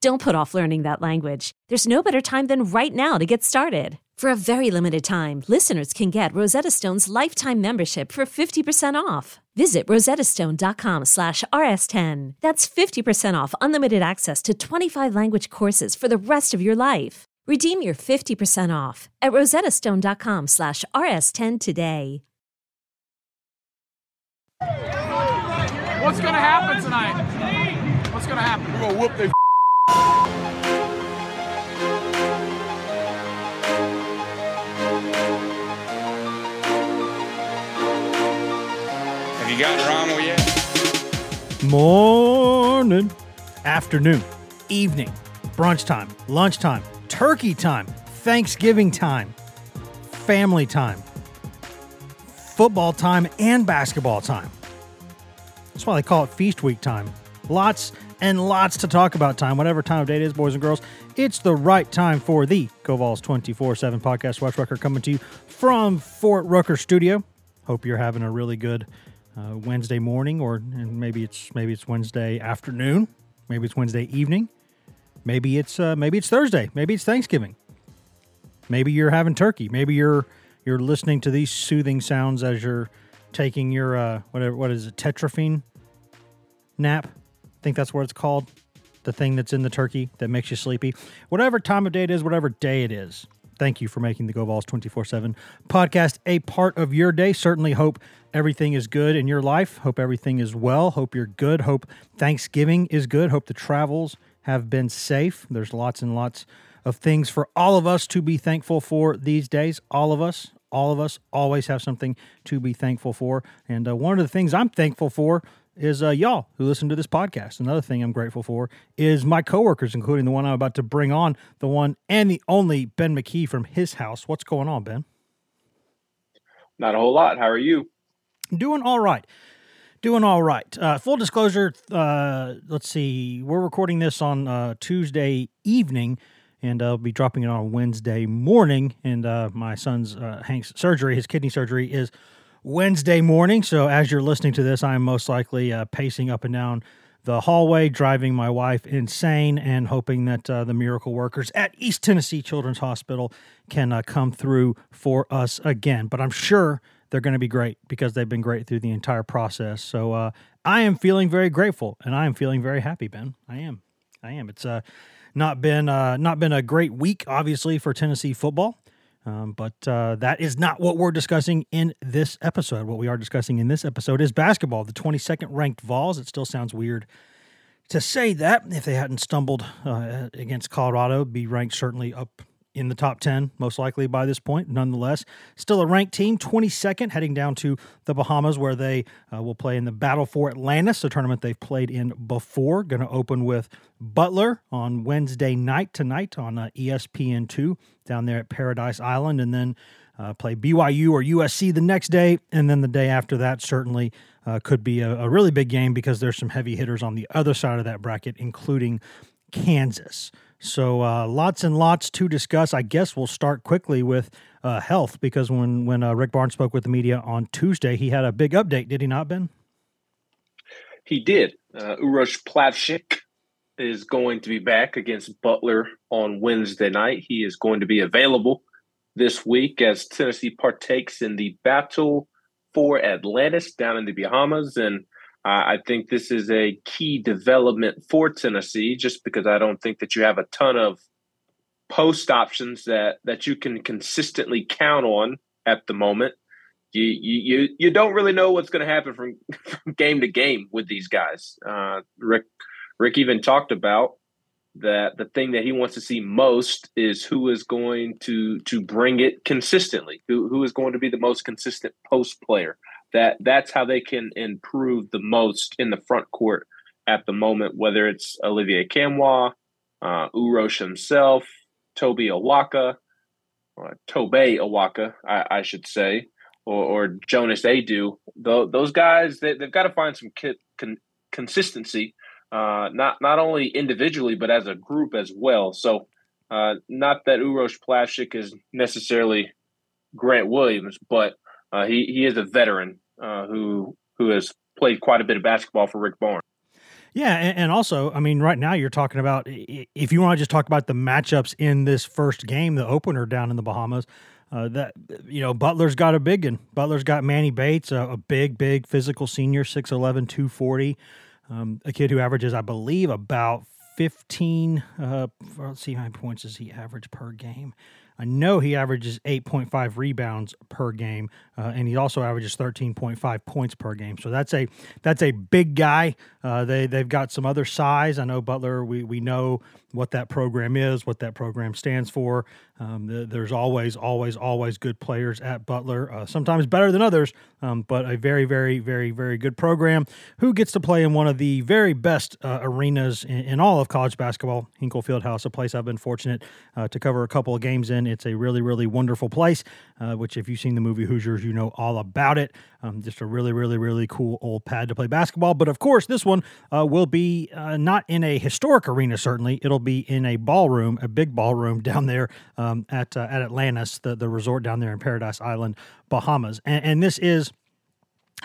Don't put off learning that language. There's no better time than right now to get started. For a very limited time, listeners can get Rosetta Stone's lifetime membership for 50% off. Visit rosettastone.com slash rs10. That's 50% off unlimited access to 25 language courses for the rest of your life. Redeem your 50% off at rosettastone.com slash rs10 today. What's going to happen tonight? What's going to happen? We're gonna whoop their Have you gotten Rommel yet? Morning, afternoon, evening, brunch time, lunchtime, turkey time, Thanksgiving time, family time, football time, and basketball time. That's why they call it feast week time. Lots and lots to talk about time, whatever time of day it is, boys and girls. It's the right time for the Go Vols 24 7 podcast. Wes Rucker coming to you from Fort Rucker Studio. Hope you're having a really good uh, Wednesday morning, or maybe it's maybe it's Wednesday afternoon, maybe it's Wednesday evening, maybe it's uh, maybe it's Thursday, maybe it's Thanksgiving, maybe you're having turkey, maybe you're you're listening to these soothing sounds as you're taking your uh, whatever what is it tetraphine nap. Think that's what it's called. The thing that's in the turkey that makes you sleepy. Whatever time of day it is, whatever day it is. Thank you for making the Go Vols 24 7 podcast a part of your day. Certainly hope everything is good in your life. Hope everything is well. Hope you're good. Hope Thanksgiving is good. Hope the travels have been safe. There's lots and lots of things for all of us to be thankful for these days. All of us, all of us always have something to be thankful for. And uh, one of the things I'm thankful for is uh, y'all who listen to this podcast. Another thing I'm grateful for is my coworkers, including the one I'm about to bring on, the one and the only Ben McKee from his house. What's going on, Ben? Not a whole lot. How are you? Doing all right. Doing all right. Uh, full disclosure, uh, let's see. We're recording this on uh, Tuesday evening, and I'll be dropping it on Wednesday morning. And uh, my son's uh, Hank's surgery, his kidney surgery, is Wednesday morning. So as you're listening to this, I'm most likely uh, pacing up and down the hallway, driving my wife insane, and hoping that uh, the miracle workers at East Tennessee Children's Hospital can uh, come through for us again. But I'm sure they're going to be great because they've been great through the entire process. So uh, I am feeling very grateful, and I am feeling very happy, Ben. I am. I am. It's uh, not been uh, not been a great week, obviously, for Tennessee football. Um, but uh, that is not what we're discussing in this episode. What we are discussing in this episode is basketball. The 22nd ranked Vols. It still sounds weird to say that if they hadn't stumbled uh, against Colorado, be ranked certainly up in the top 10, most likely by this point. Nonetheless, still a ranked team, 22nd, heading down to the Bahamas, where they uh, will play in the Battle for Atlantis, a tournament they've played in before. Going to open with Butler on Wednesday night tonight on uh, ESPN2 down there at Paradise Island, and then uh, play BYU or USC the next day. And then the day after that, certainly uh, could be a, a really big game because there's some heavy hitters on the other side of that bracket, including Kansas. So uh, lots and lots to discuss. I guess we'll start quickly with uh, health because when when uh, Rick Barnes spoke with the media on Tuesday, he had a big update. Did he not, Ben? He did. Uh, Uros Plavsic is going to be back against Butler on Wednesday night. He is going to be available this week as Tennessee partakes in the battle for Atlantis down in the Bahamas. And uh, I think this is a key development for Tennessee, just because I don't think that you have a ton of post options that that you can consistently count on at the moment. You you you don't really know what's going to happen from, from game to game with these guys. Uh, Rick Rick even talked about that the thing that he wants to see most is who is going to to bring it consistently. Who who is going to be the most consistent post player that that's how they can improve the most in the front court at the moment, whether it's Olivier Nkamhoua, uh, Uros himself, Toby Awaka, or Tobe Awaka, I, I should say, or, or Jonas Aidoo. those guys, they, have got to find some con- consistency, uh, not not only individually but as a group as well. So, uh, not that Uros Plavsic is necessarily Grant Williams, but uh, he he is a veteran uh, who who has played quite a bit of basketball for Rick Barnes. Yeah, and, also, I mean, right now you're talking about if you want to just talk about the matchups in this first game, the opener down in the Bahamas. Uh, that you know, Butler's got a big one. Butler's got Manny Bates, a, a big, big physical senior, 6'11", 240. Um, a kid who averages, I believe, about 15. Uh, let's see how many points does he average per game. I know he averages 8.5 rebounds per game, uh, and he also averages 13.5 points per game. So that's a that's a big guy. Uh, they they've got some other size. I know Butler. We we know what that program is, what that program stands for. Um, the, there's always, always, always good players at Butler. Uh, sometimes better than others, um, but a very, very, very, very good program. Who gets to play in one of the very best uh, arenas in, in, all of college basketball? Hinkle Fieldhouse, a place I've been fortunate uh, to cover a couple of games in. It's a really, really wonderful place. Uh, which, if you've seen the movie Hoosiers, you know all about it. Um, just a really, really, really cool old pad to play basketball. But of course, this one uh, will be uh, not in a historic arena. Certainly, it'll be in a ballroom, a big ballroom down there um, at uh, at Atlantis, the the resort down there in Paradise Island, Bahamas. And, and this is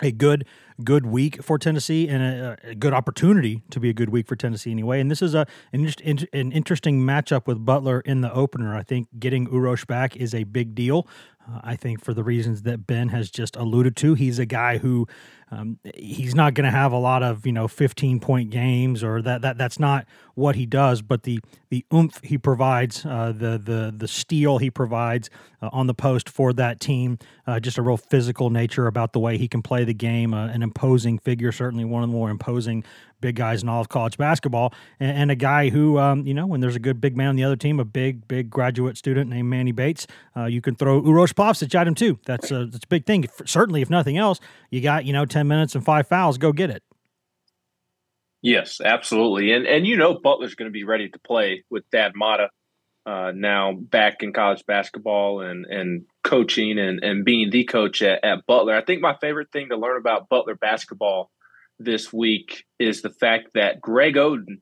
a good good week for Tennessee and a, a, good opportunity to be a good week for Tennessee anyway. And this is a an, an interesting matchup with Butler in the opener. I think getting Uros back is a big deal. Uh, I think for the reasons that Ben has just alluded to, he's a guy who um, he's not going to have a lot of you know 15 point games or that that that's not what he does. But the the oomph he provides, uh, the the the steel he provides uh, on the post for that team, uh, just a real physical nature about the way he can play the game. Uh, an imposing figure, certainly one of the more imposing big guys in all of college basketball, and, and a guy who, um, you know, when there's a good big man on the other team, a big, big graduate student named Manny Bates, uh, you can throw Uros Plavsic at him too. That's a, that's a big thing. Certainly, if nothing else, you got, you know, 10 minutes and five fouls, go get it. Yes, absolutely. And, and you know, Butler's going to be ready to play with Thad Matta. Uh, now back in college basketball and and coaching and, and being the coach at, at Butler. I think my favorite thing to learn about Butler basketball this week is the fact that Greg Oden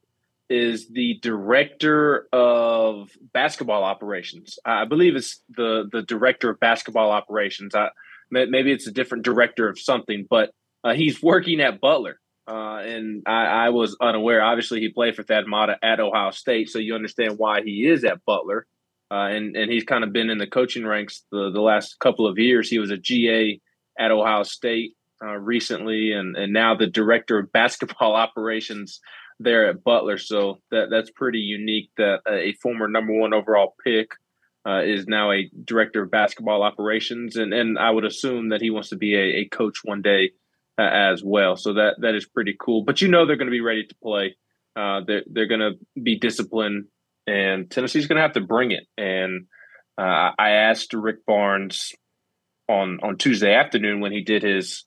is the director of basketball operations. I believe it's the the director of basketball operations. I, maybe it's a different director of something, but uh, he's working at Butler. Uh, and I, I, was unaware. Obviously, he played for Thad Matta at Ohio State, so you understand why he is at Butler. Uh, and and he's kind of been in the coaching ranks the, the last couple of years. He was a GA at Ohio State uh, recently, and and now the director of basketball operations there at Butler. So that that's pretty unique that a former number one overall pick uh, is now a director of basketball operations, and and I would assume that he wants to be a, a coach one day uh, as well. So that that is pretty cool. But you know they're going to be ready to play. Uh, they're they're going to be disciplined, and Tennessee's going to have to bring it. And uh, I asked Rick Barnes on on Tuesday afternoon when he did his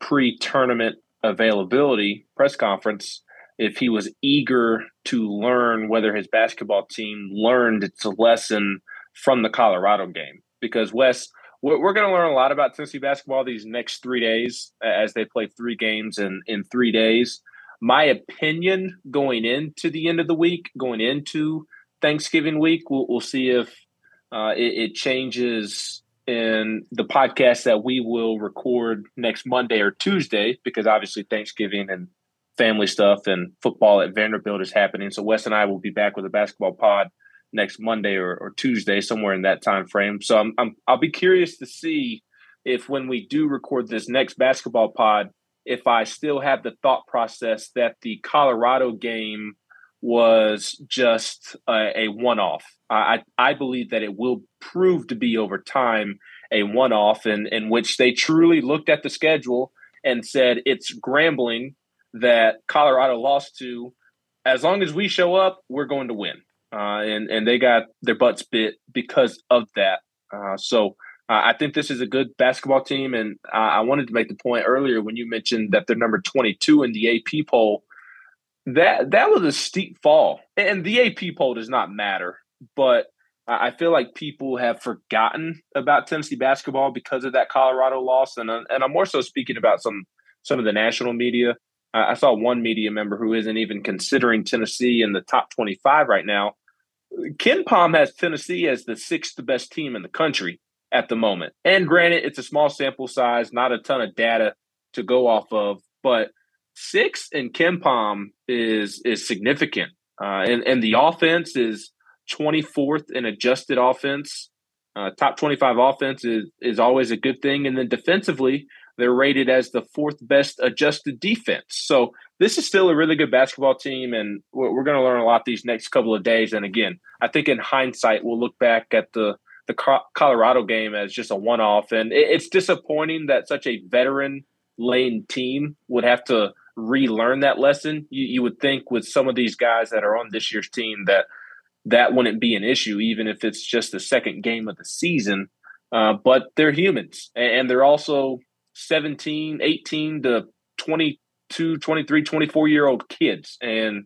pre-tournament availability press conference if he was eager to learn whether his basketball team learned its lesson from the Colorado game. Because Wes, we're, going to learn a lot about Tennessee basketball these next three days as they play three games in in three days. My opinion going into the end of the week, going into Thanksgiving week, we'll, we'll see if uh, it, it changes in the podcast that we will record next Monday or Tuesday, because obviously Thanksgiving and family stuff and football at Vanderbilt is happening. So Wes and I will be back with a basketball pod next Monday or, or Tuesday, somewhere in that time frame. So I'm, I'm I'll be curious to see if when we do record this next basketball pod, if I still have the thought process that the Colorado game was just a, a one off. I, I believe that it will prove to be over time a one off in, in which they truly looked at the schedule and said it's Grambling that Colorado lost to. As long as we show up, we're going to win. Uh, and, and they got their butts bit because of that. Uh, so Uh, I think this is a good basketball team, and uh, I wanted to make the point earlier when you mentioned that they're number 22 in the AP poll. That that was a steep fall, and the AP poll does not matter, but I feel like people have forgotten about Tennessee basketball because of that Colorado loss, and and I'm more so speaking about some some of the national media. I saw one media member who isn't even considering Tennessee in the top 25 right now. KenPom has Tennessee as the sixth best team in the country at the moment. And granted, it's a small sample size, not a ton of data to go off of, but six in KenPom is is significant. Uh, and and the offense is 24th in adjusted offense. Uh, top 25 offense is is always a good thing, and then defensively, they're rated as the fourth best adjusted defense. So this is still a really good basketball team, and we're, we're going to learn a lot these next couple of days. And again, I think in hindsight, we'll look back at the the Colorado game as just a one off, and it, it's disappointing that such a veteran lane team would have to relearn that lesson. You, you would think with some of these guys that are on this year's team that that wouldn't be an issue, even if it's just the second game of the season. Uh, but they're humans, and they're also 17, 18 to 22, 23, 24 year old kids. And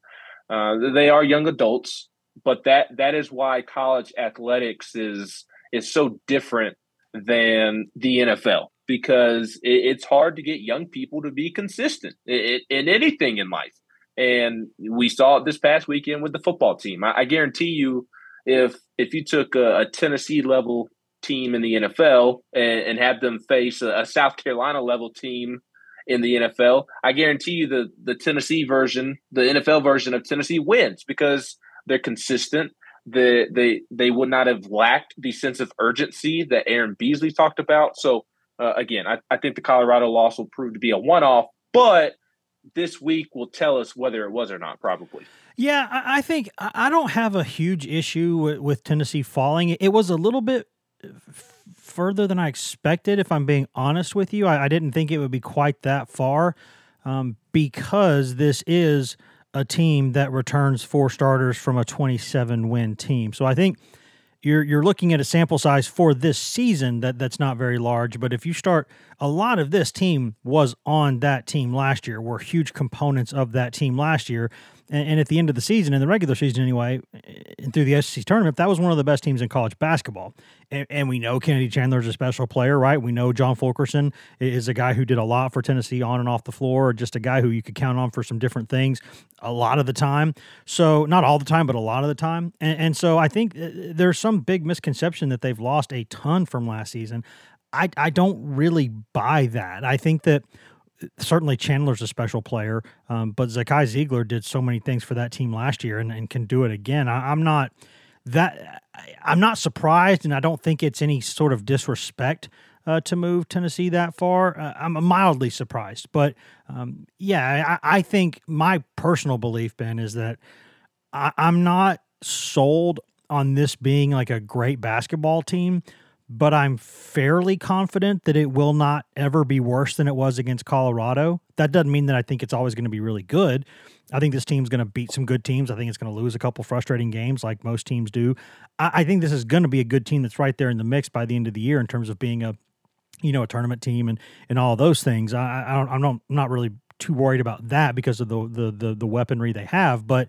uh, they are young adults, but that that is why college athletics is is so different than the NFL because it, it's hard to get young people to be consistent in, in, anything in life. And we saw it this past weekend with the football team. I, I guarantee you, if if you took a, a Tennessee level team in the NFL and, and have them face a, a, South Carolina level team in the NFL, I guarantee you the the Tennessee version, the NFL version of Tennessee wins because they're consistent. The, they they would not have lacked the sense of urgency that Aaron Beasley talked about. So uh, again, I, I think the Colorado loss will prove to be a one off, but this week will tell us whether it was or not. Probably. Yeah, I think I don't have a huge issue with, with Tennessee falling. It was a little bit further than I expected. If I'm being honest with you, I, I didn't think it would be quite that far um, because this is a team that returns four starters from a 27 win team. So I think you're you're looking at a sample size for this season that that's not very large. But if you start, a lot of this team was on that team last year. Were huge components of that team last year. And, and at the end of the season, in the regular season anyway, and through the SEC tournament, that was one of the best teams in college basketball. And, and we know Kennedy Chandler is a special player, right? We know John Fulkerson is a guy who did a lot for Tennessee on and off the floor, just a guy who you could count on for some different things a lot of the time. So, not all the time, but a lot of the time. And, and so I think uh, there's some big misconception that they've lost a ton from last season. I, I don't really buy that. I think that certainly Chandler's a special player, um, but Zakai Zeigler did so many things for that team last year and, and can do it again. I, am not that I'm not surprised, and I don't think it's any sort of disrespect uh, to move Tennessee that far. Uh, I'm mildly surprised, but um, yeah, I, I, think my personal belief, Ben, is that I, I'm not sold on this being like a great basketball team but I'm fairly confident that it will not ever be worse than it was against Colorado. That doesn't mean that I think it's always going to be really good. I think this team's going to beat some good teams. I think it's going to lose a couple frustrating games like most teams do. I, I think this is going to be a good team that's right there in the mix by the end of the year in terms of being a, you know, a tournament team and and all those things. I, I don't, I'm not, I'm not really too worried about that because of the the the, the weaponry they have, but.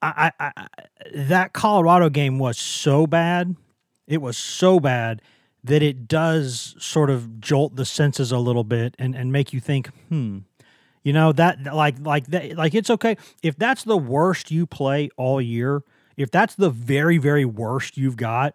I, I, I that Colorado game was so bad it was so bad that it does sort of jolt the senses a little bit and, and make you think, hmm, you know, that like like that like it's okay. If that's the worst you play all year, if that's the very, very worst you've got,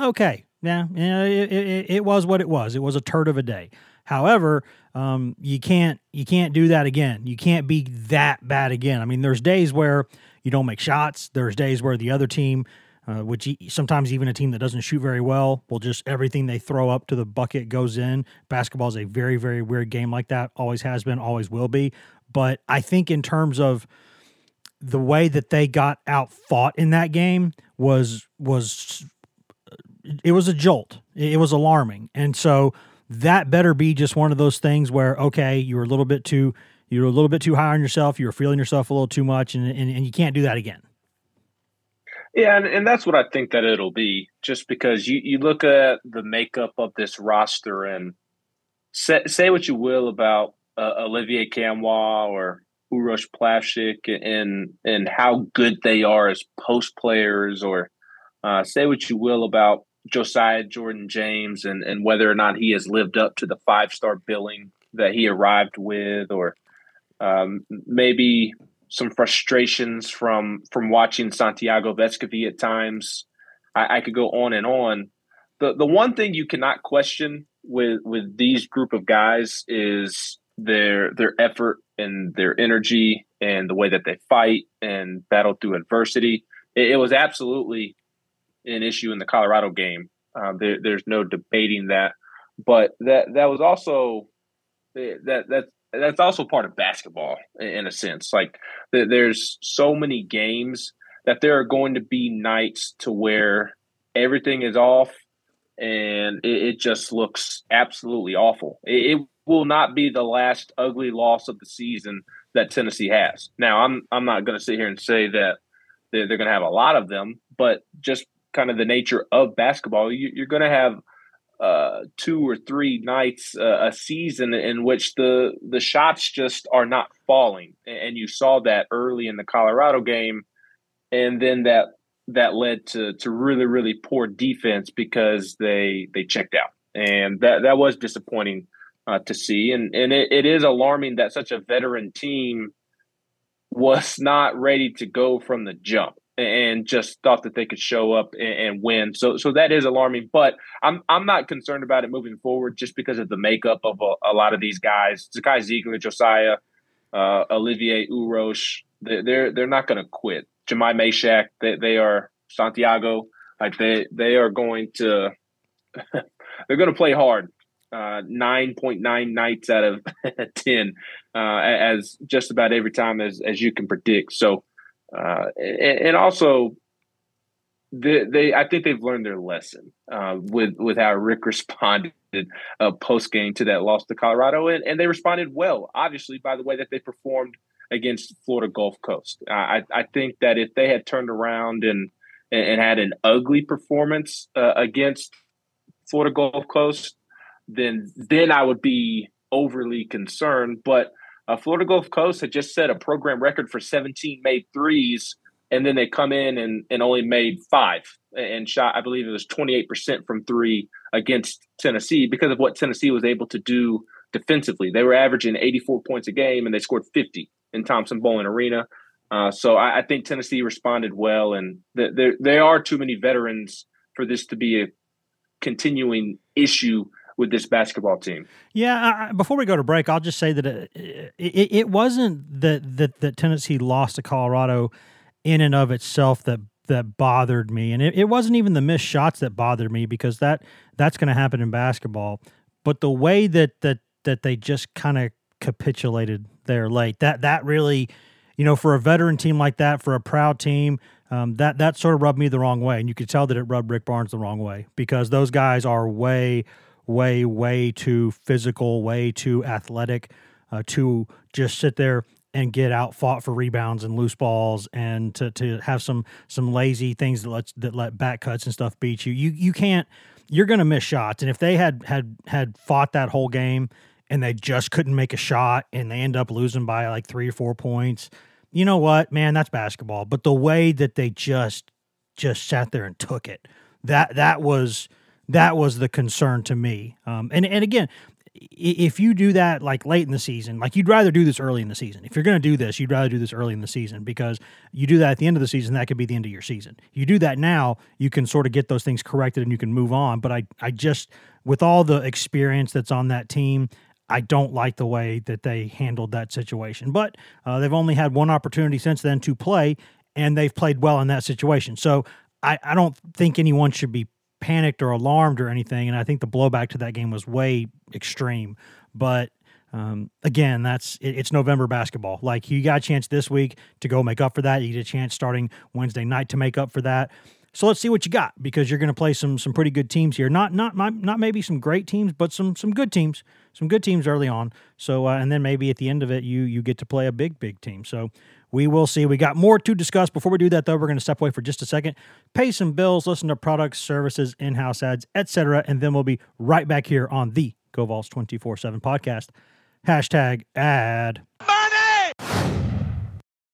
okay. Yeah, yeah it, it, it was what it was. It was a turd of a day. However, um, you can't you can't do that again. You can't be that bad again. I mean, there's days where you don't make shots. There's days where the other team uh, which sometimes even a team that doesn't shoot very well will just everything they throw up to the bucket goes in. Basketball is a very, very weird game like that. Always has been, always will be. But I think in terms of the way that they got out fought in that game was was it was a jolt. It was alarming, and so that better be just one of those things where okay, you were a little bit too you were a little bit too high on yourself. You were feeling yourself a little too much, and, and, and you can't do that again. Yeah, and, and that's what I think that it'll be. Just because you, you look at the makeup of this roster and say, say what you will about uh, Olivier Nkamhoua or Uros Plavsic and and how good they are as post players, or uh, say what you will about Josiah Jordan James and and whether or not he has lived up to the five star billing that he arrived with, or um, maybe some frustrations from from watching Santiago Vescovi at times. I, I could go on and on. The the one thing you cannot question with with these group of guys is their their effort and their energy and the way that they fight and battle through adversity. It, it was absolutely an issue in the Colorado game. Uh, there, there's no debating that, but that that was also that that that's also part of basketball in a sense. Like there's so many games that there are going to be nights to where everything is off and it, it just looks absolutely awful. It, it, will not be the last ugly loss of the season that Tennessee has. Now, I'm I'm not going to sit here and say that they're, they're going to have a lot of them, but just kind of the nature of basketball, you, you're going to have uh, two or three nights uh, a season in which the the shots just are not falling, and you saw that early in the Colorado game, and then that that led to to really really poor defense because they they checked out, and that that was disappointing uh, to see, and and it, it is alarming that such a veteran team was not ready to go from the jump and just thought that they could show up and, and, win. So so that is alarming. But I'm I'm not concerned about it moving forward just because of the makeup of a, a lot of these guys. Zakai Zeigler, Josiah, uh, Olivier Uros. They're they're not going to quit. Jahmai Mashack. They they are Santiago. Like they they are going to they're going to play hard. Uh, 9.9 nights out of 10 uh, as just about every time as, as you can predict. So uh, and, and, also, they, they, I think they've learned their lesson uh, with with how Rick responded uh, post game to that loss to Colorado, and, and they responded well, obviously by the way that they performed against Florida Gulf Coast. I, I think that if they had turned around and and had an ugly performance uh, against Florida Gulf Coast, then then I would be overly concerned. But uh, Florida Gulf Coast had just set a program record for 17 made threes, and then they come in and, and only made five and shot, I believe it was 28% from three against Tennessee because of what Tennessee was able to do defensively. They were averaging 84 points a game and they scored 50 in Thompson Boling Arena. Uh, so I, I, think Tennessee responded well, and th- there there are too many veterans for this to be a continuing issue with this basketball team. Yeah, I, before we go to break, I'll just say that it, it, it wasn't that, that that Tennessee lost to Colorado in and of itself that that bothered me, and it, it wasn't even the missed shots that bothered me because that that's going to happen in basketball. But the way that that that they just kind of capitulated there late that that really, you know, for a veteran team like that, for a proud team. Um, that that sort of rubbed me the wrong way, and you could tell that it rubbed Rick Barnes the wrong way because those guys are way way, way too physical, way too athletic uh, to just sit there and get out fought for rebounds and loose balls and to, to have some some lazy things that let that let back cuts and stuff beat you. You you can't you're gonna miss shots. And if they had had had fought that whole game and they just couldn't make a shot and they end up losing by like three or four points, you know what, man, that's basketball. But the way that they just just sat there and took it, that that was that was the concern to me. Um, and and again, if you do that like late in the season, like you'd rather do this early in the season. If you're going to do this, you'd rather do this early in the season because you do that at the end of the season, that could be the end of your season. You do that now, you can sort of get those things corrected and you can move on. But I, I just, with all the experience that's on that team, I don't like the way that they handled that situation. But uh, they've only had one opportunity since then to play, and they've played well in that situation. So I, I don't think anyone should be panicked or alarmed or anything. And I think the blowback to that game was way extreme. But um, again, that's it, it's November basketball. Like you got a chance this week to go make up for that. You get a chance starting Wednesday night to make up for that. So let's see what you got because you're going to play some some pretty good teams here. Not not not maybe some great teams, but some some good teams. Some good teams early on. So uh, and then maybe at the end of it, you you get to play a big big team. So we will see. We got more to discuss. Before we do that, though, we're going to step away for just a second, pay some bills, listen to products, services, in-house ads, etc., and then we'll be right back here on the GoVols twenty four seven podcast. Hashtag ad.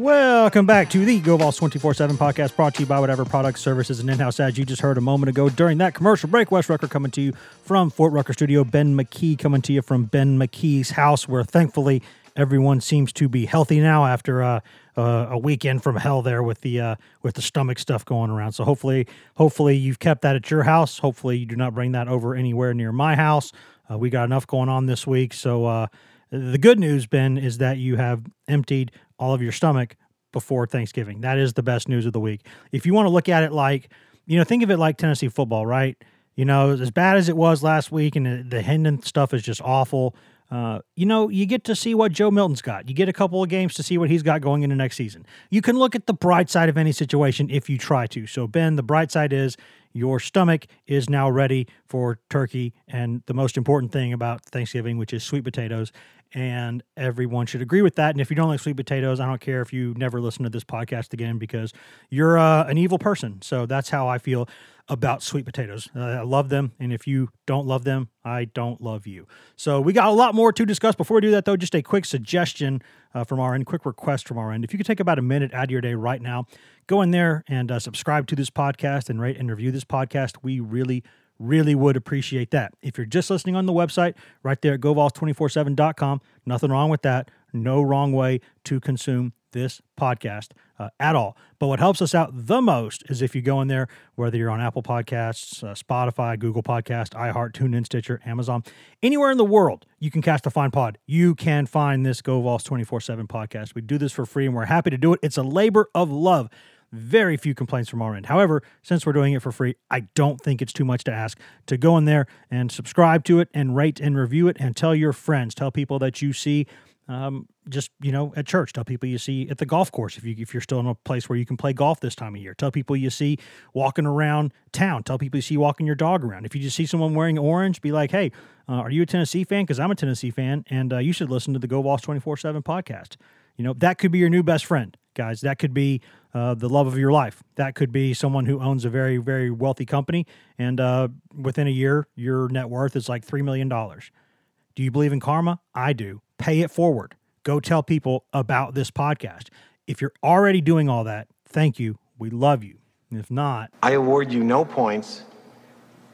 Welcome back to the GoVols 24 7 podcast brought to you by whatever products, services, and in house ads you just heard a moment ago during that commercial break. Wes Rucker coming to you from Fort Rucker Studio. Ben McKee coming to you from Ben McKee's house, where thankfully everyone seems to be healthy now after uh, uh, a weekend from hell there with the uh, with the stomach stuff going around. So hopefully, hopefully you've kept that at your house. Hopefully you do not bring that over anywhere near my house. Uh, we got enough going on this week. So uh, the good news, Ben, is that you have emptied all of your stomach before Thanksgiving. That is the best news of the week. If you want to look at it like, you know, think of it like Tennessee football, right? You know, as bad as it was last week, and the, Hendon stuff is just awful. Uh, you know, you get to see what Joe Milton's got. You get a couple of games to see what he's got going into next season. You can look at the bright side of any situation if you try to. So, Ben, the bright side is your stomach is now ready for turkey and the most important thing about Thanksgiving, which is sweet potatoes and everyone should agree with that. And if you don't like sweet potatoes, I don't care if you never listen to this podcast again because you're uh, an evil person. So that's how I feel about sweet potatoes. Uh, I love them, and if you don't love them, I don't love you. So we got a lot more to discuss. Before we do that, though, just a quick suggestion uh, from our end, quick request from our end. If you could take about a minute out of your day right now, go in there and uh, subscribe to this podcast and rate and review this podcast. We really Really would appreciate that. If you're just listening on the website, right there at govols247.com, nothing wrong with that. No wrong way to consume this podcast uh, at all. But what helps us out the most is if you go in there, whether you're on Apple Podcasts, uh, Spotify, Google Podcast, iHeart, TuneIn, Stitcher, Amazon, anywhere in the world, you can cast a fine pod. You can find this GoVols 24 7 podcast. We do this for free and we're happy to do it. It's a labor of love very few complaints from our end. However, since we're doing it for free, I don't think it's too much to ask to go in there and subscribe to it and rate and review it and tell your friends, tell people that you see um, just you know at church tell people you see at the golf course if you if you're still in a place where you can play golf this time of year tell people you see walking around town tell people you see walking your dog around if you just see someone wearing orange be like hey uh, are you a tennessee fan because i'm a tennessee fan and uh, you should listen to the go 24-7 podcast you know that could be your new best friend guys that could be uh, the love of your life. That could be someone who owns a very, very wealthy company, and uh, within a year, your net worth is like $3 million. Do you believe in karma? I do. Pay it forward. Go tell people about this podcast. If you're already doing all that, thank you. We love you. If not, I award you no points,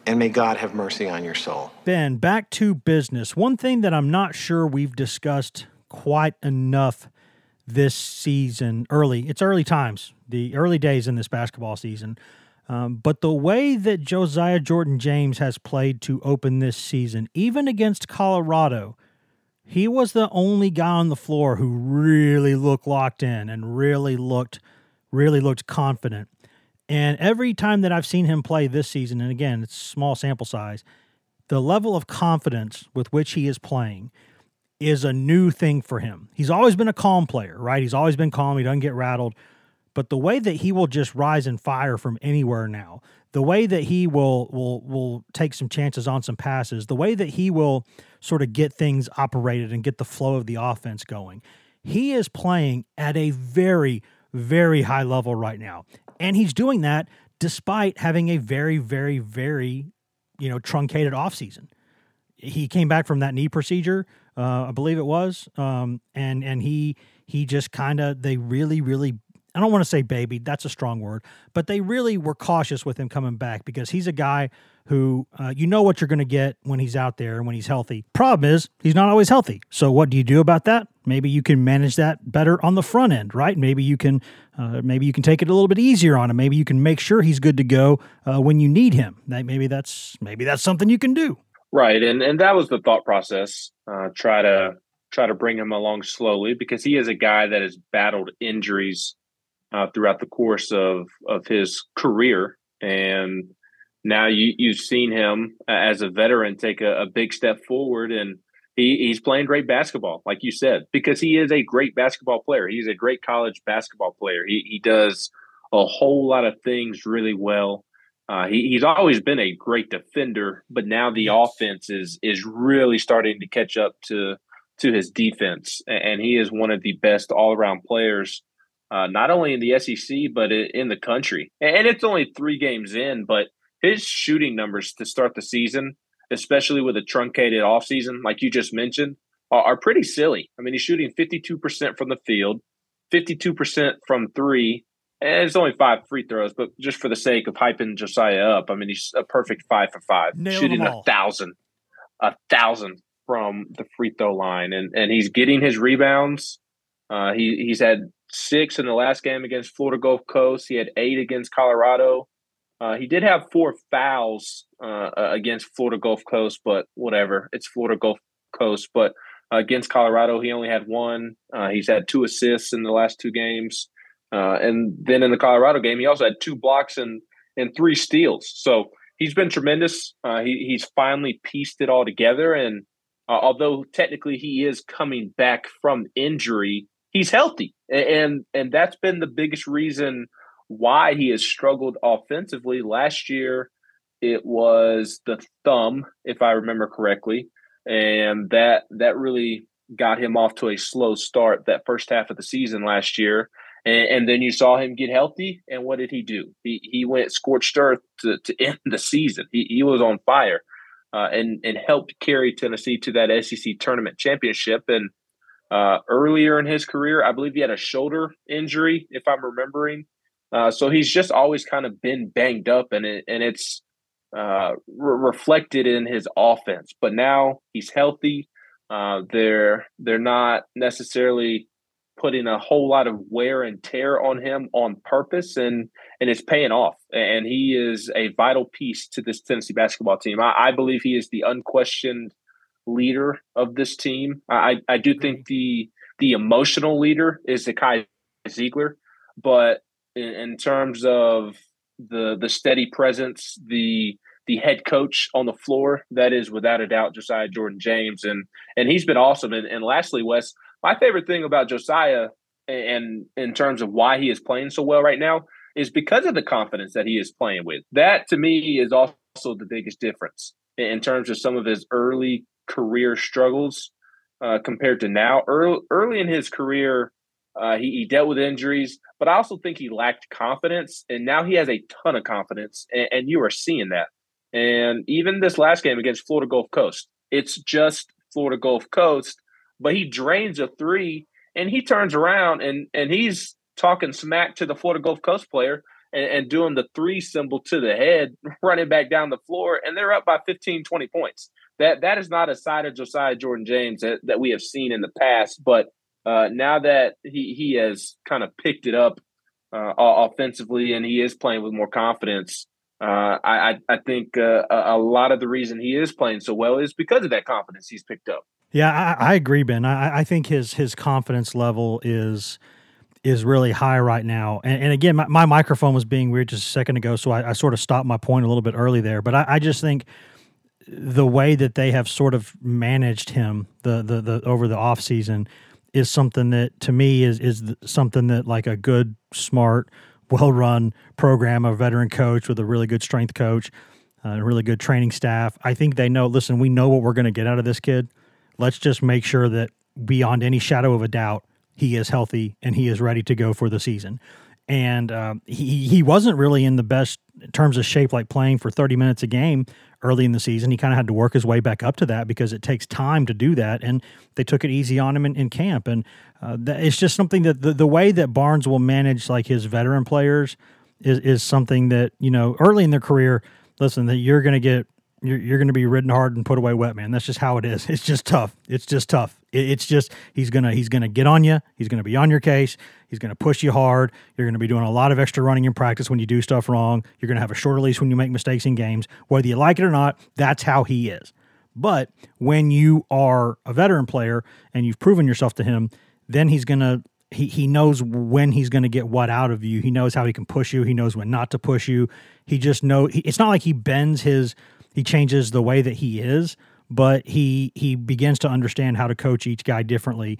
and may God have mercy on your soul. Ben, back to business. One thing that I'm not sure we've discussed quite enough this season early. It's early times, the early days in this basketball season. Um, but the way that Josiah Jordan James has played to open this season, even against Colorado, he was the only guy on the floor who really looked locked in and really looked really looked confident. And every time that I've seen him play this season, and again, it's small sample size, the level of confidence with which he is playing is a new thing for him. He's always been a calm player, right? He's always been calm. He doesn't get rattled. But the way that he will just rise and fire from anywhere now, the way that he will will will take some chances on some passes, the way that he will sort of get things operated and get the flow of the offense going. He is playing at a very very high level right now. And he's doing that despite having a very very very you know truncated offseason. He came back from that knee procedure, uh, I believe it was, um, and and he he just kind of they really really I don't want to say baby, that's a strong word, but they really were cautious with him coming back because he's a guy who uh, you know what you're going to get when he's out there and when he's healthy. Problem is, he's not always healthy. So, what do you do about that? Maybe you can manage that better on the front end, right? Maybe you can, uh, maybe you can take it a little bit easier on him. Maybe you can make sure he's good to go uh, when you need him. Maybe that's maybe that's something you can do. Right, and and that was the thought process. Uh, try to try to bring him along slowly because he is a guy that has battled injuries uh, throughout the course of of his career, and now you you've seen him as a veteran take a, a big step forward, and he, he's playing great basketball, like you said, because he is a great basketball player. He's a great college basketball player. He he does a whole lot of things really well. Uh, he, he's always been a great defender, but now the offense is is really starting to catch up to to his defense, and he is one of the best all around players uh, not only in the SEC but in the country. And it's only three games in, but his shooting numbers to start the season, especially with a truncated offseason, like you just mentioned, are, are pretty silly. I mean, he's shooting 52% from the field, 52% from three, and it's only five free throws, but just for the sake of hyping Josiah up, I mean, he's a perfect five for five, Nailed shooting a thousand, a thousand from the free throw line, and and he's getting his rebounds. Uh, he he's had six in the last game against Florida Gulf Coast. He had eight against Colorado. Uh, he did have four fouls uh, against Florida Gulf Coast, but whatever. It's Florida Gulf Coast. But uh, against Colorado, he only had one. Uh, he's had two assists in the last two games. Uh, and then in the Colorado game, he also had two blocks and, and three steals. So he's been tremendous. Uh, he, he's finally pieced it all together. And although technically he is coming back from injury, he's healthy. And, and that's been the biggest reason – why he has struggled offensively. Last year, it was the thumb, if I remember correctly, and that that really got him off to a slow start that first half of the season last year. And, and then you saw him get healthy, and what did he do? He he went scorched earth to, to end the season. He he was on fire, uh, and and helped carry Tennessee to that SEC tournament championship. And uh, earlier in his career, I believe he had a shoulder injury, if I'm remembering. Uh, so he's just always kind of been banged up, and it and it's uh, re- reflected in his offense. But now he's healthy. Uh, they're they're not necessarily putting a whole lot of wear and tear on him on purpose, and and it's paying off. And he is a vital piece to this Tennessee basketball team. I, I believe he is the unquestioned leader of this team. I I do think the the emotional leader is the Kai Ziegler, but in, in terms of the the steady presence, the the head coach on the floor, that is without a doubt Josiah Jordan James, and and he's been awesome. And, and lastly, Wes, my favorite thing about Josiah, and in terms of why he is playing so well right now, is because of the confidence that he is playing with. That to me is also the biggest difference in terms of some of his early career struggles uh, compared to now. Early, early in his career, uh, he, he, dealt with injuries, but I also think he lacked confidence, and now he has a ton of confidence, and, and, you are seeing that. And even this last game against Florida Gulf Coast, it's just Florida Gulf Coast, but he drains a three, and he turns around and and he's talking smack to the Florida Gulf Coast player and, and doing the three symbol to the head, running back down the floor, and they're up by 15, 20 points. That that is not a side of Josiah Jordan James that, that we have seen in the past, but uh, now that he he has kind of picked it up uh, offensively and he is playing with more confidence, uh, I I think uh, a lot of the reason he is playing so well is because of that confidence he's picked up. Yeah, I, I agree, Ben. I, I think his his confidence level is is really high right now. And, and again, my, my, microphone was being weird just a second ago, so I, I, sort of stopped my point a little bit early there. But I, I, just think the way that they have sort of managed him the the, the over the off season is something that to me is is something that like a good, smart, well run program, a veteran coach with a really good strength coach, uh, a really good training staff. I think they know. Listen, we know what we're going to get out of this kid. Let's just make sure that beyond any shadow of a doubt he is healthy and he is ready to go for the season. And uh, he he wasn't really in the best terms of shape, like playing for 30 minutes a game early in the season. He kind of had to work his way back up to that because it takes time to do that. And they took it easy on him in, in camp. And uh, that, it's just something that the, the way that Barnes will manage like his veteran players is, is something that, you know, early in their career, listen, that you're going to get you're, you're going to be ridden hard and put away wet, man. That's just how it is. It's just tough. It's just tough. It, it's just he's gonna he's gonna get on you. He's gonna be on your case. He's gonna push you hard. You're gonna be doing a lot of extra running in practice when you do stuff wrong. You're gonna have a short release when you make mistakes in games. Whether you like it or not, that's how he is. But when you are a veteran player and you've proven yourself to him, then he's gonna he he knows when he's going to get what out of you. He knows how he can push you. He knows when not to push you. He just know he, it's not like he bends his he changes the way that he is, but he he begins to understand how to coach each guy differently,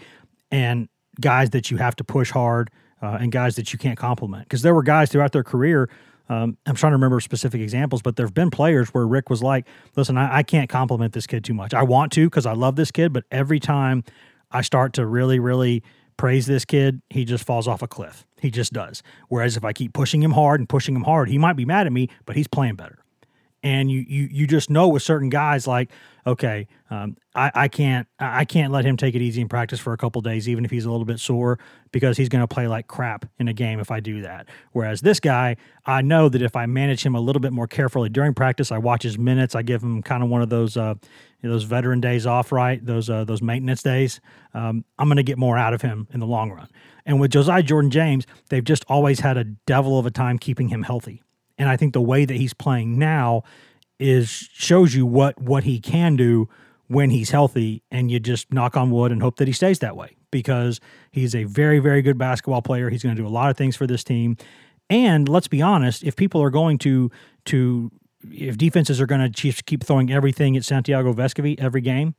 and guys that you have to push hard, uh, and guys that you can't compliment. Because there were guys throughout their career. Um, I'm trying to remember specific examples, but there have been players where Rick was like, "Listen, I, I can't compliment this kid too much. I want to because I love this kid, but every time I start to really, really praise this kid, he just falls off a cliff. He just does. Whereas if I keep pushing him hard and pushing him hard, he might be mad at me, but he's playing better and you you you just know with certain guys like okay um, I, I can't I can't let him take it easy in practice for a couple days even if he's a little bit sore because he's going to play like crap in a game if I do that. Whereas this guy I know that if I manage him a little bit more carefully during practice I watch his minutes I give him kind of one of those uh, those veteran days off right? Those uh, those maintenance days. Um, I'm going to get more out of him in the long run. And with Josiah Jordan James they've just always had a devil of a time keeping him healthy and I think the way that he's playing now is shows you what what he can do when he's healthy and you just knock on wood and hope that he stays that way because he's a very very good basketball player. He's going to do a lot of things for this team. And let's be honest if people are going to to if defenses are going to keep throwing everything at Santiago Vescovi every game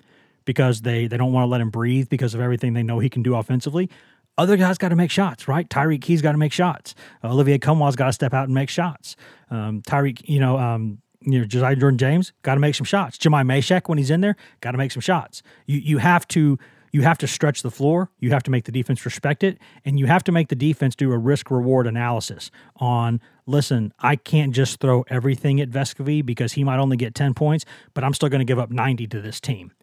because they they don't want to let him breathe because of everything they know he can do offensively other guys got to make shots, right? Tyreke Key's got to make shots. Uh, Olivier Nkamhoua's got to step out and make shots. Um, Tyreke, you know, um, you know, Josiah Jordan James got to make some shots. Jahmai Mashack, when he's in there, got to make some shots. You you have to you have to stretch the floor. You have to make the defense respect it, and you have to make the defense do a risk reward analysis on. Listen, I can't just throw everything at Vescovi because he might only get ten points, but I'm still going to give up ninety to this team.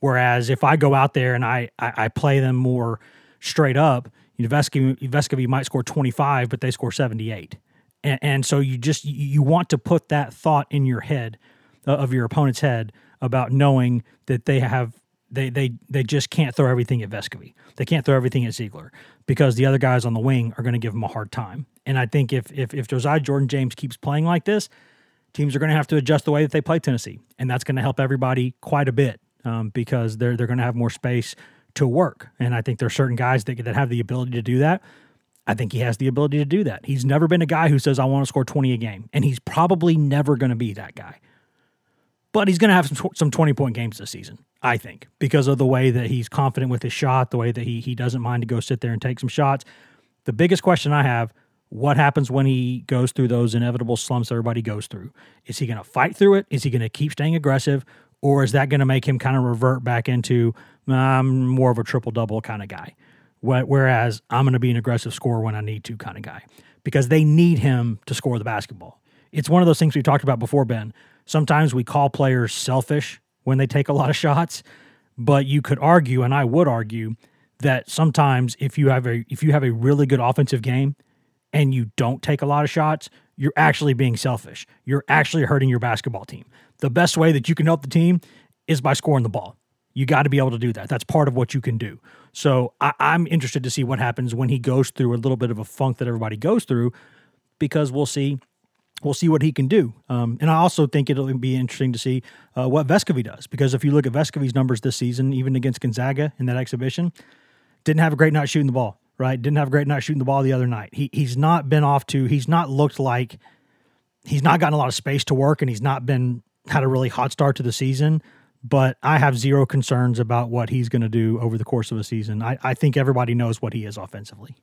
Whereas if I go out there and I I, I play them more straight up, you know, Vescovi, Vescovi might score 25, but they score 78. And, and, so you just you want to put that thought in your head uh, of your opponent's head about knowing that they have they they they just can't throw everything at Vescovi. They can't throw everything at Zeigler because the other guys on the wing are going to give them a hard time. And I think if if if Josiah Jordan James keeps playing like this, teams are going to have to adjust the way that they play Tennessee, and that's going to help everybody quite a bit um, because they're they're going to have more space to work. And I think there are certain guys that, that have the ability to do that. I think he has the ability to do that. He's never been a guy who says, I want to score 20 a game. And he's probably never going to be that guy. But he's going to have some, some 20 point games this season, I think, because of the way that he's confident with his shot, the way that he, he doesn't mind to go sit there and take some shots. The biggest question I have what happens when he goes through those inevitable slumps everybody goes through? Is he going to fight through it? Is he going to keep staying aggressive? Or is that going to make him kind of revert back into, I'm more of a triple double kind of guy? Whereas I'm going to be an aggressive scorer when I need to kind of guy because they need him to score the basketball. It's one of those things we talked about before, Ben. Sometimes we call players selfish when they take a lot of shots, but you could argue, and I would argue, that sometimes if you have a if you have a really good offensive game and you don't take a lot of shots, you're actually being selfish. You're actually hurting your basketball team the best way that you can help the team is by scoring the ball. You got to be able to do that. That's part of what you can do. So I, am interested to see what happens when he goes through a little bit of a funk that everybody goes through, because we'll see we'll see what he can do. Um, and I also think it'll be interesting to see uh, what Vescovi does because if you look at Vescovi's numbers this season, even against Gonzaga in that exhibition, didn't have a great night shooting the ball. Right, didn't have a great night shooting the ball the other night. He he's not been off to. He's not looked like. He's not gotten a lot of space to work, and he's not been had a really hot start to the season. But I have zero concerns about what he's going to do over the course of a season. I, I think everybody knows what he is offensively.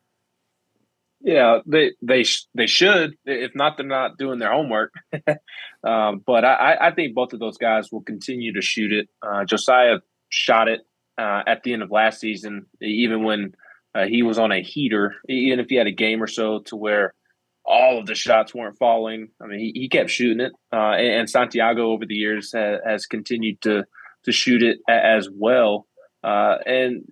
Yeah, they they they should. If not, they're not doing their homework. um, but I, I think both of those guys will continue to shoot it. Uh, Josiah shot it uh, at the end of last season, even when uh, he was on a heater. Even if he had a game or so to where all of the shots weren't falling, I mean, he, he kept shooting it. Uh, and, and, Santiago over the years has, has continued to to shoot it as well. Uh, and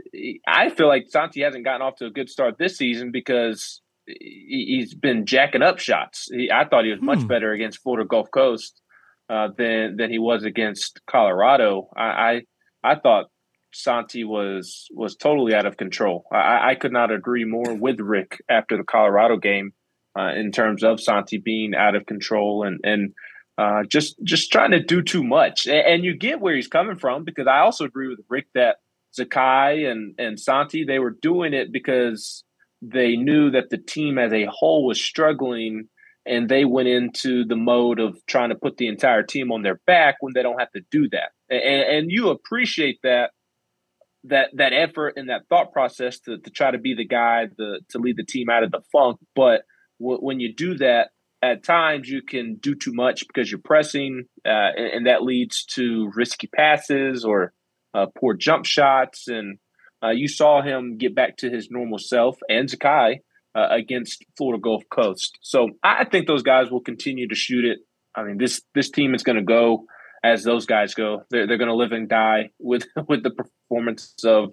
I feel like Santi hasn't gotten off to a good start this season because he's been jacking up shots. He, I thought he was hmm. much better against Florida Gulf Coast uh, than than he was against Colorado. I, I, I thought Santi was was totally out of control. I, I, could not agree more with Rick after the Colorado game uh, in terms of Santi being out of control and and uh, just just trying to do too much. And, and, you get where he's coming from because I also agree with Rick that Zakai and and Santi they were doing it because they knew that the team as a whole was struggling and they went into the mode of trying to put the entire team on their back when they don't have to do that and, and you appreciate that that that effort and that thought process to, to try to be the guy the, to lead the team out of the funk but when you do that at times you can do too much because you're pressing uh, and, and, that leads to risky passes or uh, poor jump shots and uh, you saw him get back to his normal self and Zakai uh, against Florida Gulf Coast. So I think those guys will continue to shoot it. I mean, this this team is going to go as those guys go. They're they're going to live and die with with the performance of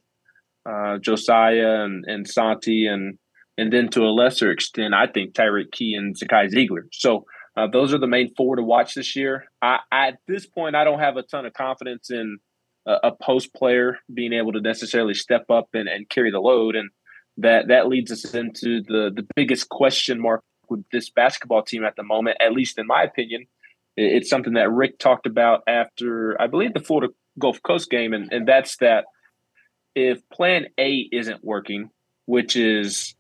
uh, Josiah and and Santi and and then to a lesser extent, I think Tyreke Key and Zakai Zeigler. So. Uh, those are the main four to watch this year. I, at this point, I don't have a ton of confidence in a, post player being able to necessarily step up and, and carry the load. And that that leads us into the the biggest question mark with this basketball team at the moment, at least in my opinion. It's something that Rick talked about after I believe the Florida Gulf Coast game, and, and that's that if plan A isn't working, which is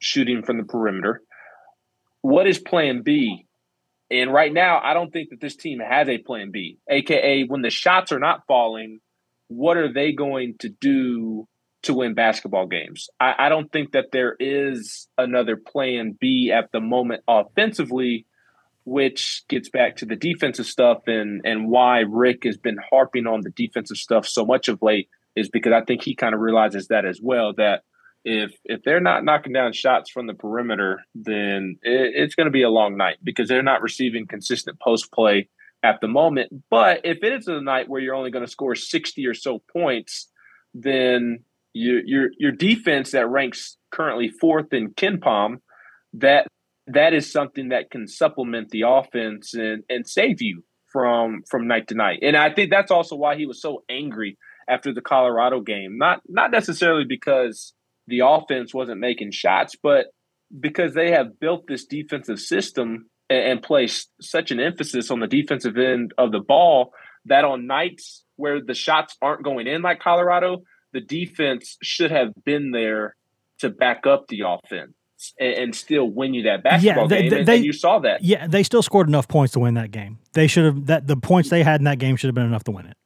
shooting from the perimeter, what is plan B? And right now, I don't think that this team has a plan B, aka when the shots are not falling, what are they going to do to win basketball games? I, I don't think that there is another plan B at the moment offensively, which gets back to the defensive stuff and and why Rick has been harping on the defensive stuff so much of late is because I think he kind of realizes that as well that if if they're not knocking down shots from the perimeter, then it, it's going to be a long night because they're not receiving consistent post play at the moment. But if it is a night where you're only going to score 60 or so points, then you, your your defense that ranks currently fourth in KenPom, that that is something that can supplement the offense and and save you from from night to night. And I think that's also why he was so angry after the Colorado game. Not not necessarily because the offense wasn't making shots, but because they have built this defensive system and, and place such an emphasis on the defensive end of the ball that on nights where the shots aren't going in like Colorado, the defense should have been there to back up the offense and, and still win you that basketball yeah, they, game. They, and, you saw that. Yeah, they still scored enough points to win that game. They should have that the points they had in that game should have been enough to win it.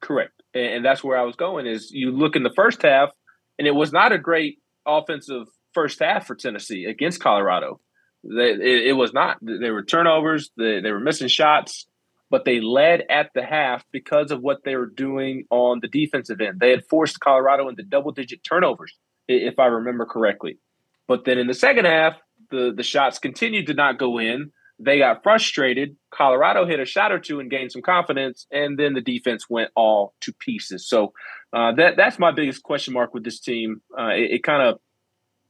Correct, and, and that's where I was going. Is you look in the first half, and it was not a great offensive first half for Tennessee against Colorado. They, it, it, was not. They were turnovers. They, they were missing shots, but they led at the half because of what they were doing on the defensive end. They had forced Colorado into double digit turnovers, if I remember correctly. But then in the second half, the, the shots continued to not go in. They got frustrated. Colorado hit a shot or two and gained some confidence, and then the defense went all to pieces. So uh, that that's my biggest question mark with this team. Uh, it, it kind of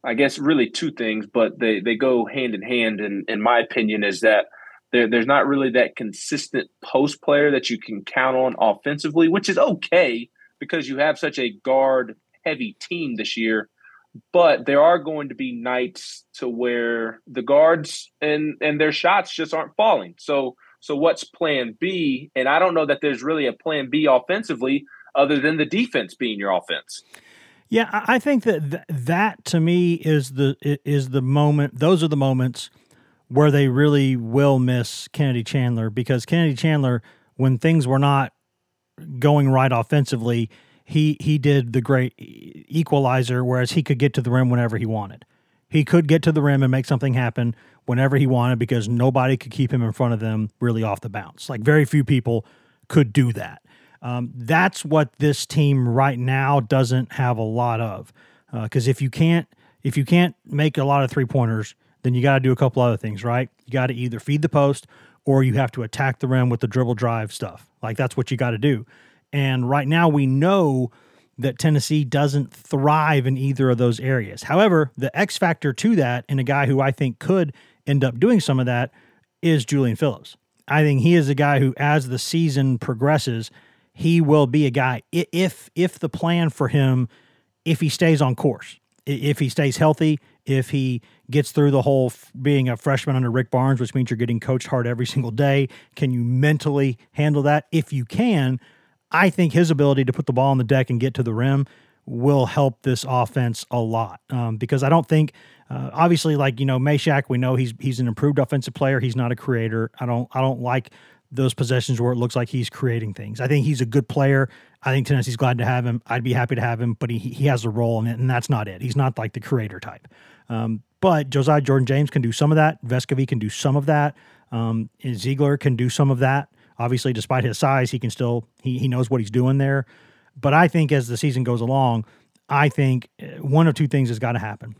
I guess really two things, but they, they go hand in hand. And in my opinion, is that there, there's not really that consistent post player that you can count on offensively, which is okay because you have such a guard heavy team this year. but there are going to be nights to where the guards and and their shots just aren't falling. So so what's plan B? And I don't know that there's really a plan B offensively other than the defense being your offense. Yeah, I think that th- that to me is the is the moment. Those are the moments where they really will miss Kennedy Chandler because Kennedy Chandler, when things were not going right offensively, he he did the great equalizer, whereas he could get to the rim whenever he wanted. He could get to the rim and make something happen whenever he wanted because nobody could keep him in front of them really off the bounce. Like very few people could do that. Um, that's what this team right now doesn't have a lot of. Because uh, if you can't if you can't make a lot of three pointers, then you got to do a couple other things, right? You got to either feed the post or you have to attack the rim with the dribble drive stuff. Like that's what you got to do. And right now we know that Tennessee doesn't thrive in either of those areas. However, the X factor to that, and a guy who I think could end up doing some of that, is Julian Phillips. I think he is a guy who, as the season progresses, he will be a guy if if the plan for him, if he stays on course, if he stays healthy, if he gets through the whole f- being a freshman under Rick Barnes, which means you're getting coached hard every single day. Can you mentally handle that? If you can, I think his ability to put the ball on the deck and get to the rim will help this offense a lot um, because I don't think. Uh, obviously, like you know, Mashack, we know he's he's an improved offensive player. He's not a creator. I don't I don't like those possessions where it looks like he's creating things. I think he's a good player. I think Tennessee's glad to have him. I'd be happy to have him, but he he has a role in it, and that's not it. He's not like the creator type. Um, but Josiah Jordan James can do some of that. Vescovi can do some of that. Um, Zeigler can do some of that. Obviously, despite his size, he can still he he knows what he's doing there. But I think as the season goes along, I think uh, one of two things has got to happen.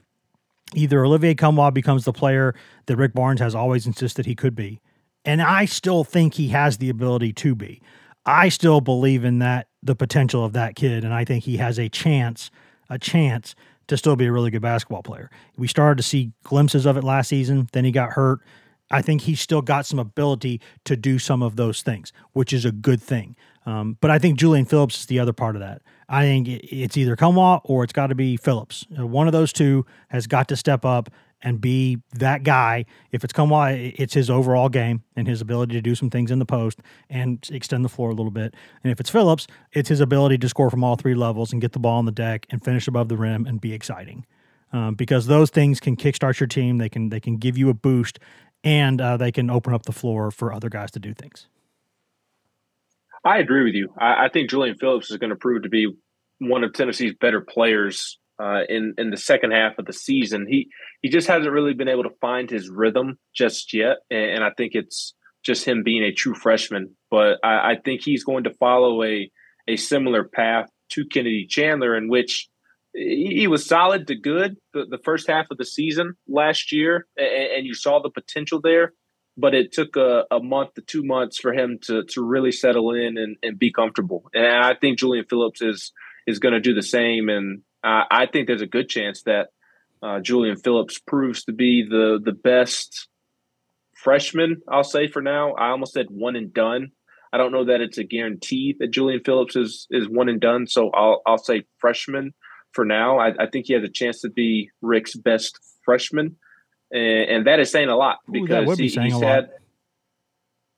Either Olivier Nkamhoua becomes the player that Rick Barnes has always insisted he could be, and I still think he has the ability to be. I still believe in that the potential of that kid, and I think he has a chance, a chance to still be a really good basketball player. We started to see glimpses of it last season. Then he got hurt. I think he's still got some ability to do some of those things, which is a good thing. Um, but I think Julian Phillips is the other part of that. I think it's either Nkamhoua or it's got to be Phillips. Uh, one of those two has got to step up and be that guy. If it's Nkamhoua, it's his overall game and his ability to do some things in the post and extend the floor a little bit. And if it's Phillips, it's his ability to score from all three levels and get the ball on the deck and finish above the rim and be exciting. Um, because those things can kickstart your team. They can they can give you a boost, and uh, they can open up the floor for other guys to do things. I agree with you. I, I think Julian Phillips is going to prove to be one of Tennessee's better players uh, in in the second half of the season. He he just hasn't really been able to find his rhythm just yet, and, and I think it's just him being a true freshman. But I, I, think he's going to follow a a similar path to Kennedy Chandler, in which he was solid to good the, the first half of the season last year, and, and you saw the potential there. But it took a, a, month to two months for him to to really settle in and, and be comfortable. And I think Julian Phillips is is going to do the same. And uh, I think there's a good chance that uh, Julian Phillips proves to be the the best freshman. I'll say for now. I almost said one and done. I don't know that it's a guarantee that Julian Phillips is is one and done. So I'll I'll say freshman for now. I, I think he has a chance to be Rick's best freshman, and, and that is saying a lot because Ooh, he, he said,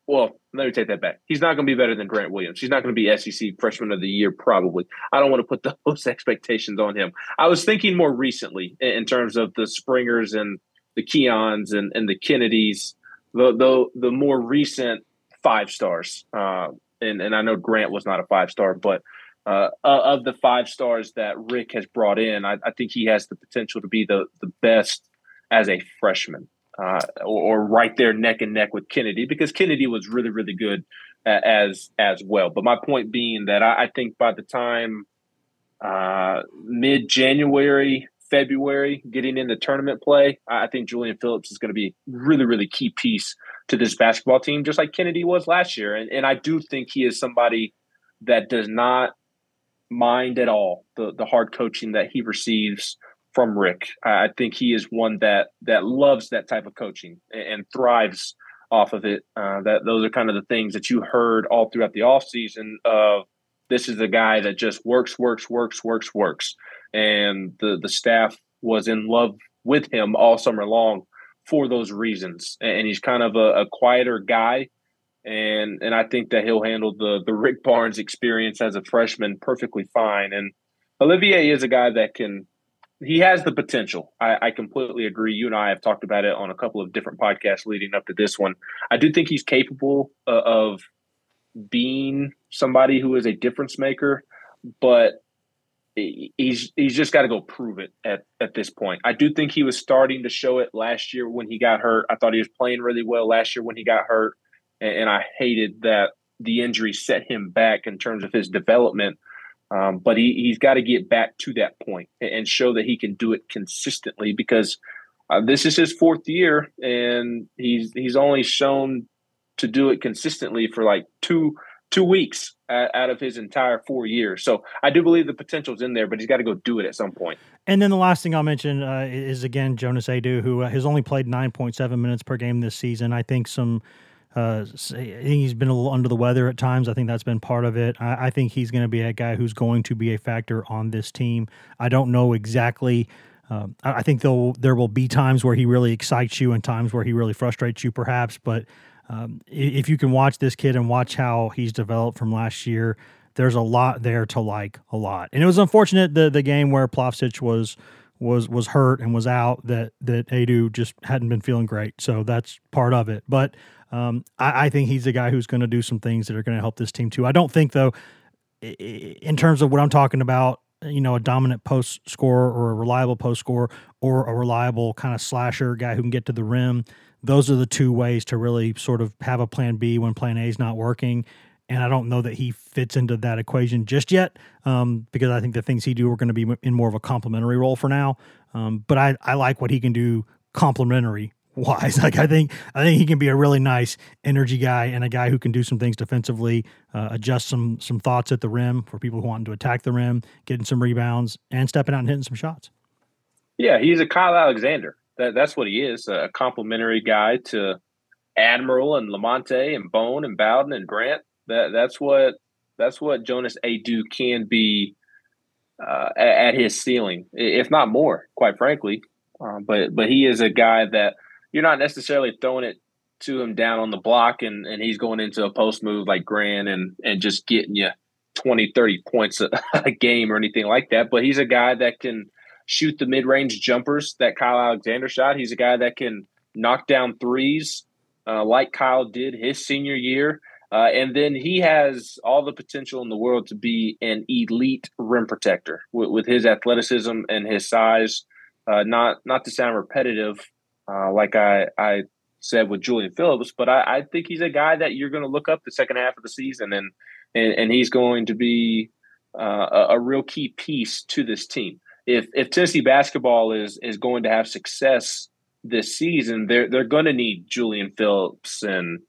well, let me take that back. He's not going to be better than Grant Williams. He's not going to be SEC Freshman of the Year, probably. I don't want to put those expectations on him. I was thinking more recently in, terms of the Springers and the Keons and, and the Kennedys, the, the, the more recent five stars. Uh, and, and I know Grant was not a five star, but uh, of the five stars that Rick has brought in, I, I, think he has the potential to be the, the best as a freshman, uh, or, or, right there neck and neck with Kennedy, because Kennedy was really, really good as as well. But my point being that I, I think by the time uh, mid January, February, getting into tournament play, I think Julian Phillips is going to be really, really key piece to this basketball team, just like Kennedy was last year. And, and I do think he is somebody that does not mind at all the the hard coaching that he receives from Rick. I think he is one that that loves that type of coaching and, thrives off of it. Uh, that those are kind of the things that you heard all throughout the offseason of this is the guy that just works, works, works, works, works. And the the staff was in love with him all summer long for those reasons. And he's kind of a, a quieter guy. And and I think that he'll handle the the Rick Barnes experience as a freshman perfectly fine. And Olivier is a guy that can he has the potential. I, I, completely agree. You and I have talked about it on a couple of different podcasts leading up to this one. I do think he's capable uh, of being somebody who is a difference maker, but he's he's just got to go prove it at at this point. I do think he was starting to show it last year when he got hurt. I thought he was playing really well last year when he got hurt, and, and I hated that the injury set him back in terms of his development. Um, but he he's got to get back to that point and show that he can do it consistently because uh, this is his fourth year and he's he's only shown to do it consistently for like two two weeks out of his entire four years. So I do believe the potential's in there, but he's got to go do it at some point. And then the last thing I'll mention uh, is again Jonas Aidoo, who uh, has only played 9.7 minutes per game this season. I think some. Uh, I he's been a little under the weather at times. I think that's been part of it. I, I think he's going to be a guy who's going to be a factor on this team. I don't know exactly. Uh, I think there there will be times where he really excites you and times where he really frustrates you, perhaps. But um, if you can watch this kid and watch how he's developed from last year, there's a lot there to like a lot. And it was unfortunate the the game where Plavsic was was was hurt and was out that that Aidoo just hadn't been feeling great. So that's part of it. But um, I, I, think he's a guy who's going to do some things that are going to help this team too. I don't think though, in terms of what I'm talking about, you know, a dominant post scorer or a reliable post scorer or a reliable kind of slasher guy who can get to the rim those are the two ways to really sort of have a plan B when plan A is not working. And I don't know that he fits into that equation just yet um, because I think the things he do are going to be in more of a complementary role for now. Um, but I, I like what he can do complementary wise. Like I think I think he can be a really nice energy guy and a guy who can do some things defensively, uh, adjust some some thoughts at the rim for people who want to attack the rim, getting some rebounds, and stepping out and hitting some shots. Yeah, he's a Kyle Alexander. That that's what he is, a complimentary guy to Admiral and Lamonte and Bone and Bowden and Grant. That that's what that's what Jonas Aidoo can be uh, at, at, his ceiling, if not more, quite frankly. Um, but but he is a guy that you're not necessarily throwing it to him down on the block and, and he's going into a post move like Grant and and just getting you 20, 30 points a, a game or anything like that. But he's a guy that can shoot the mid range jumpers that Kyle Alexander shot. He's a guy that can knock down threes uh, like Kyle did his senior year. Uh, and then he has all the potential in the world to be an elite rim protector with, with his athleticism and his size. Uh, not not to sound repetitive, uh, like I, I said with Julian Phillips, but I, I think he's a guy that you're going to look up the second half of the season, and and, and he's going to be uh, a, a real key piece to this team if if Tennessee basketball is is going to have success this season, they're they're going to need Julian Phillips and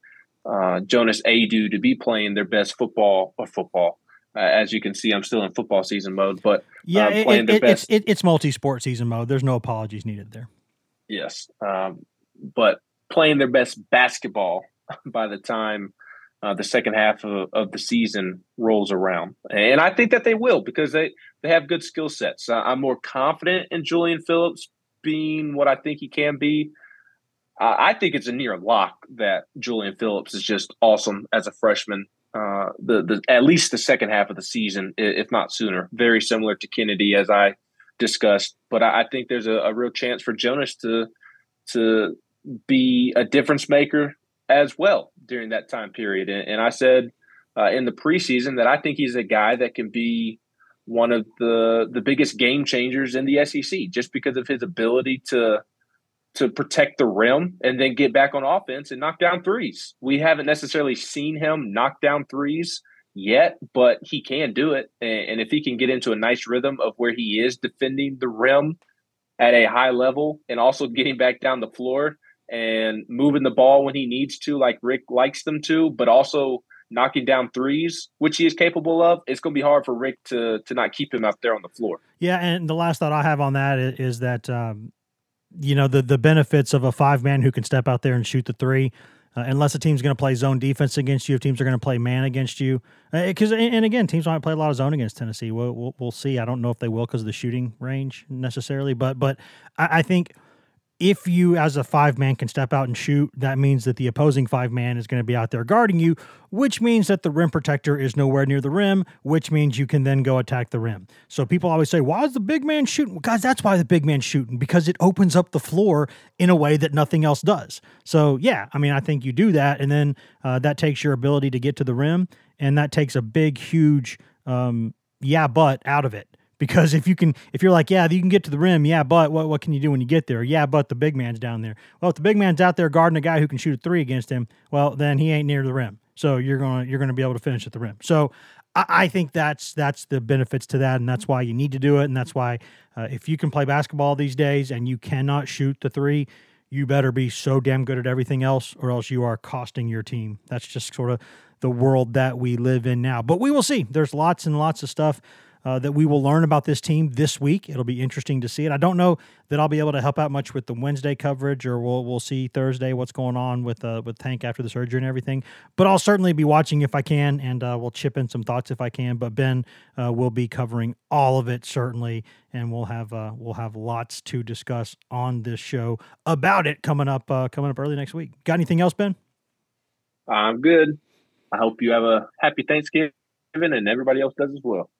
uh, Jonas Aidoo to be playing their best football or football. Uh, as you can see, I'm still in football season mode, but yeah, uh, playing it, it, best. It's, it, it's multi-sport season mode. There's no apologies needed there. Yes, um, but playing their best basketball by the time uh, the second half of, of, the season rolls around. And I think that they will because they, they have good skill sets. I'm more confident in Julian Phillips being what I think he can be. Uh, I think it's a near lock that Julian Phillips is just awesome as a freshman. Uh, the, the at least the second half of the season, if not sooner. Very similar to Kennedy, as I discussed. But I, I think there's a, a real chance for Jonas to to be a difference maker as well during that time period. And, and I said uh, in the preseason that I think he's a guy that can be one of the the biggest game changers in the SEC just because of his ability to to protect the rim and then get back on offense and knock down threes. We haven't necessarily seen him knock down threes yet, but he can do it. And, if he can get into a nice rhythm of where he is defending the rim at a high level and also getting back down the floor, and moving the ball when he needs to, like Rick likes them to, but also knocking down threes, which he is capable of, it's going to be hard for Rick to to not keep him out there on the floor. Yeah, and the last thought I have on that is, is that um, you know the the benefits of a five man who can step out there and shoot the three. Uh, unless a team's going to play zone defense against you, if teams are going to play man against you. Because uh, and again, teams might play a lot of zone against Tennessee. We'll we'll, we'll see. I don't know if they will because of the shooting range necessarily, but but I, I think if you as a five man can step out and shoot, that means that the opposing five man is going to be out there guarding you, which means that the rim protector is nowhere near the rim, which means you can then go attack the rim. So people always say, why is the big man shooting? Well, guys, that's why the big man's shooting, because it opens up the floor in a way that nothing else does. So yeah, I mean, I think you do that, and then uh, that takes your ability to get to the rim, and that takes a big, huge, um, yeah, but out of it because if you can if you're like yeah you can get to the rim yeah but what, what can you do when you get there? Yeah but the big man's down there. Well if the big man's out there guarding a guy who can shoot a three against him well then he ain't near the rim. So you're gonna you're gonna be able to finish at the rim. So I, I think that's that's the benefits to that and that's why you need to do it and that's why uh, if you can play basketball these days and you cannot shoot the three you better be so damn good at everything else or else you are costing your team. That's just sort of the world that we live in now. But we will see. There's lots and lots of stuff uh, that we will learn about this team this week. It'll be interesting to see it. I don't know that I'll be able to help out much with the Wednesday coverage, or we'll we'll see Thursday what's going on with uh, with Tank after the surgery and everything. But I'll certainly be watching if I can, and uh, we'll chip in some thoughts if I can. But Ben uh, will be covering all of it certainly, and we'll have uh, we'll have lots to discuss on this show about it coming up uh, coming up early next week. Got anything else, Ben? I'm good. I hope you have a happy Thanksgiving and everybody else does as well.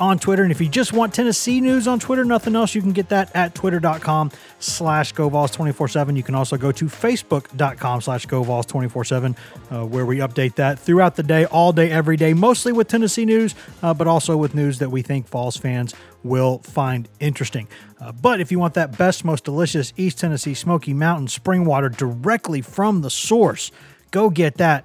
on Twitter. And if you just want Tennessee news on Twitter, nothing else, you can get that at twitter.com slash GoVols247. You can also go to facebook.com slash GoVols247, uh, where we update that throughout the day, all day, every day, mostly with Tennessee news, uh, but also with news that we think Vols fans will find interesting. Uh, but if you want that best, most delicious East Tennessee Smoky Mountain spring water directly from the source, go get that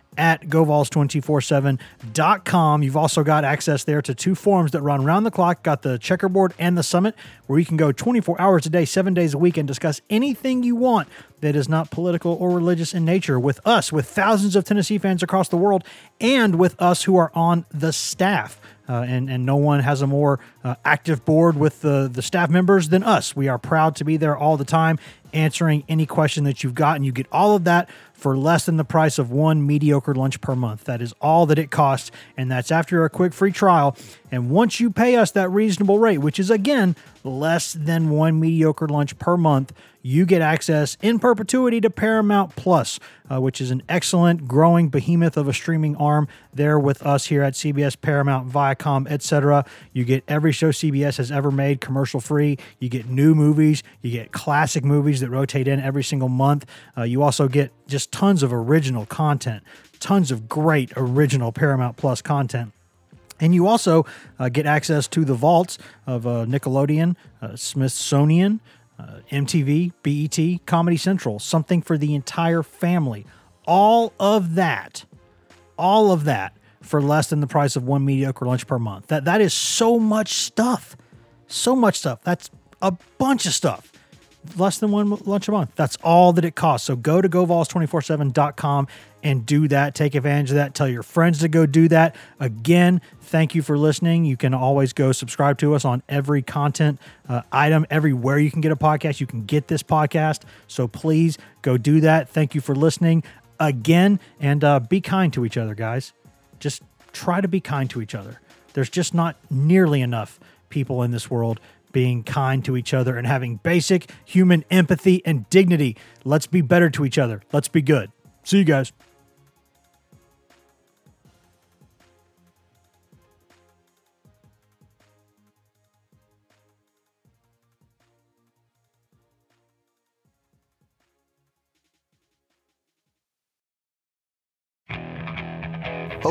at govols247.com. You've also got access there to two forums that run round the clock. Got the checkerboard and the summit, where you can go 24 hours a day, seven days a week, and discuss anything you want that is not political or religious in nature with us, with thousands of Tennessee fans across the world, and with us who are on the staff. Uh, and and no one has a more uh, active board with the the staff members than us. We are proud to be there all the time, answering any question that you've got, and you get all of that for less than the price of one mediocre lunch per month. That is all that it costs, and that's after a quick free trial. And once you pay us that reasonable rate, which is again less than one mediocre lunch per month, you get access in perpetuity to Paramount Plus, uh, which is an excellent growing behemoth of a streaming arm there with us here at CBS, Paramount, Viacom, etc. You get every show CBS has ever made commercial free. You get new movies. You get classic movies that rotate in every single month. Uh, you also get just tons of original content, tons of great original Paramount Plus content. And you also uh, get access to the vaults of uh, Nickelodeon, uh, Smithsonian, uh, MTV, BET, Comedy Central, something for the entire family. All of that, all of that for less than the price of one mediocre lunch per month. That that is so much stuff. So much stuff. That's a bunch of stuff. Less than one lunch a month. That's all that it costs. So go to govols247.com and do that. Take advantage of that. Tell your friends to go do that. Again, thank you for listening. You can always go subscribe to us on every content uh, item, everywhere you can get a podcast. You can get this podcast. So please go do that. Thank you for listening again and uh, be kind to each other, guys. Just try to be kind to each other. There's just not nearly enough people in this world being kind to each other and having basic human empathy and dignity. Let's be better to each other. Let's be good. See you guys.